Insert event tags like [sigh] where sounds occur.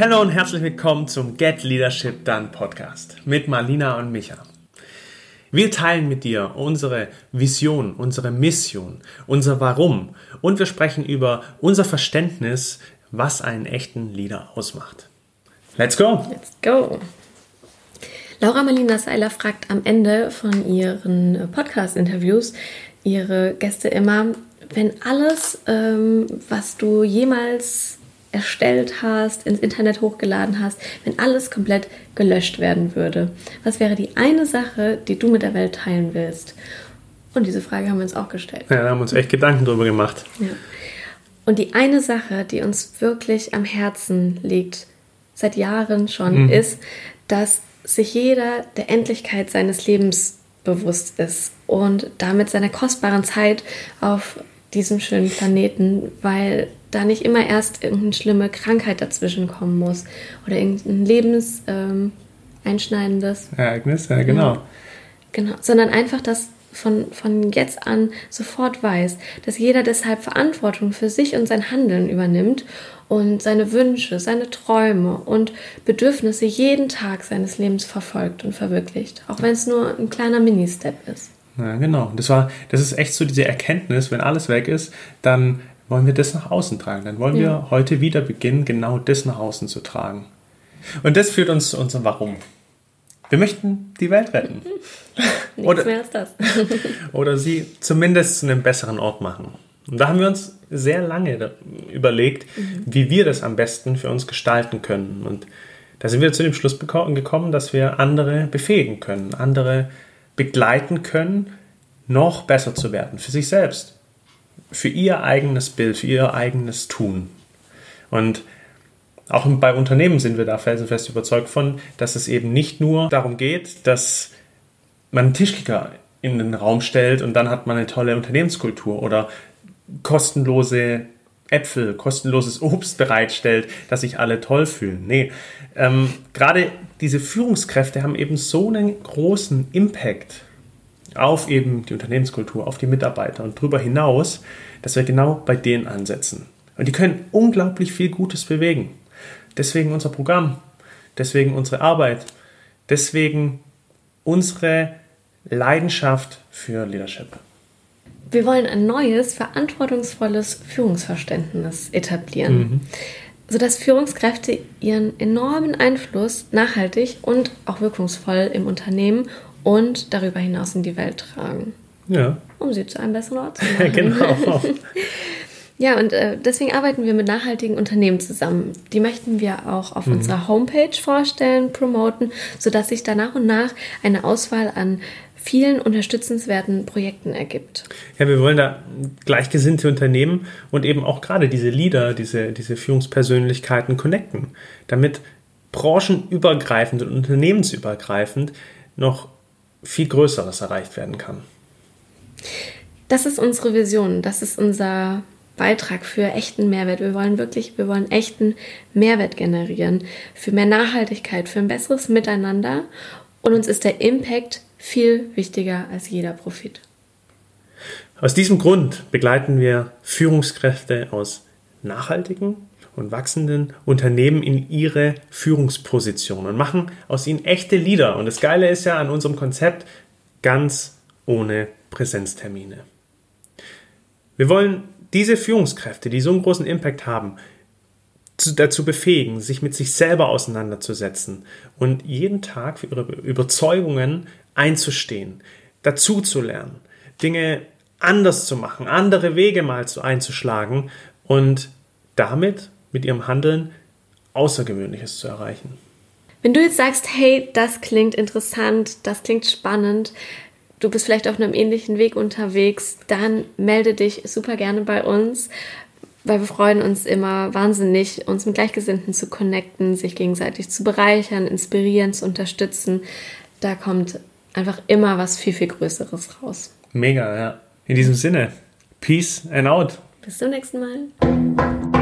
Hallo und herzlich willkommen zum Get Leadership Done Podcast mit Marlina und Micha. Wir teilen mit dir unsere Vision, unsere Mission, unser Warum und wir sprechen über unser Verständnis, was einen echten Leader ausmacht. Let's go! Let's go! Laura Marlina Seiler fragt am Ende von ihren Podcast-Interviews ihre Gäste immer, wenn alles, ähm, was du jemals erstellt hast, ins Internet hochgeladen hast, wenn alles komplett gelöscht werden würde? Was wäre die eine Sache, die du mit der Welt teilen willst? Und diese Frage haben wir uns auch gestellt. Ja, da haben wir uns echt Gedanken drüber gemacht. Ja. Und die eine Sache, die uns wirklich am Herzen liegt, seit Jahren schon, mhm. ist, dass sich jeder der Endlichkeit seines Lebens bewusst ist und damit seiner kostbaren Zeit auf diesem schönen Planeten, weil da nicht immer erst irgendeine schlimme Krankheit dazwischen kommen muss oder irgendein lebenseinschneidendes ähm, Ereignis, ja genau. Ja, genau, sondern einfach, dass von, von jetzt an sofort weiß, dass jeder deshalb Verantwortung für sich und sein Handeln übernimmt und seine Wünsche, seine Träume und Bedürfnisse jeden Tag seines Lebens verfolgt und verwirklicht, auch wenn es nur ein kleiner Mini-Step ist. Ja, genau. Das war, das ist echt so diese Erkenntnis, wenn alles weg ist, dann wollen wir das nach außen tragen. Dann wollen ja. wir heute wieder beginnen, genau das nach außen zu tragen. Und das führt uns zu unserem Warum. Wir möchten die Welt retten. [laughs] Nichts [laughs] oder, mehr als das. [laughs] oder sie zumindest zu einem besseren Ort machen. Und da haben wir uns sehr lange überlegt, mhm. wie wir das am besten für uns gestalten können. Und da sind wir zu dem Schluss gekommen, dass wir andere befähigen können, andere begleiten können, noch besser zu werden für sich selbst für ihr eigenes Bild, für ihr eigenes Tun. Und auch bei Unternehmen sind wir da felsenfest überzeugt von, dass es eben nicht nur darum geht, dass man einen Tischkicker in den Raum stellt und dann hat man eine tolle Unternehmenskultur oder kostenlose Äpfel, kostenloses Obst bereitstellt, dass sich alle toll fühlen. Nee, ähm, gerade diese Führungskräfte haben eben so einen großen Impact auf eben die Unternehmenskultur, auf die Mitarbeiter und darüber hinaus, dass wir genau bei denen ansetzen. Und die können unglaublich viel Gutes bewegen. Deswegen unser Programm, deswegen unsere Arbeit, deswegen unsere Leidenschaft für Leadership. Wir wollen ein neues, verantwortungsvolles Führungsverständnis etablieren, mhm. sodass Führungskräfte ihren enormen Einfluss nachhaltig und auch wirkungsvoll im Unternehmen und darüber hinaus in die Welt tragen. Ja. Um sie zu einem besseren Ort zu [laughs] machen. genau. [laughs] ja, und äh, deswegen arbeiten wir mit nachhaltigen Unternehmen zusammen. Die möchten wir auch auf mhm. unserer Homepage vorstellen, promoten, sodass sich da nach und nach eine Auswahl an vielen unterstützenswerten Projekten ergibt. Ja, wir wollen da gleichgesinnte Unternehmen und eben auch gerade diese Leader, diese, diese Führungspersönlichkeiten connecten, damit branchenübergreifend und unternehmensübergreifend noch viel Größeres erreicht werden kann. Das ist unsere Vision, das ist unser Beitrag für echten Mehrwert. Wir wollen wirklich, wir wollen echten Mehrwert generieren für mehr Nachhaltigkeit, für ein besseres Miteinander und uns ist der Impact viel wichtiger als jeder Profit. Aus diesem Grund begleiten wir Führungskräfte aus nachhaltigen und wachsenden Unternehmen in ihre Führungsposition und machen aus ihnen echte Leader. Und das Geile ist ja an unserem Konzept ganz ohne Präsenztermine. Wir wollen diese Führungskräfte, die so einen großen Impact haben, dazu befähigen, sich mit sich selber auseinanderzusetzen und jeden Tag für ihre Überzeugungen einzustehen, dazu zu lernen, Dinge anders zu machen, andere Wege mal einzuschlagen und damit mit ihrem Handeln Außergewöhnliches zu erreichen. Wenn du jetzt sagst, hey, das klingt interessant, das klingt spannend, du bist vielleicht auf einem ähnlichen Weg unterwegs, dann melde dich super gerne bei uns, weil wir freuen uns immer wahnsinnig, uns mit Gleichgesinnten zu connecten, sich gegenseitig zu bereichern, inspirieren, zu unterstützen. Da kommt einfach immer was viel, viel Größeres raus. Mega, ja. In diesem Sinne, Peace and out. Bis zum nächsten Mal.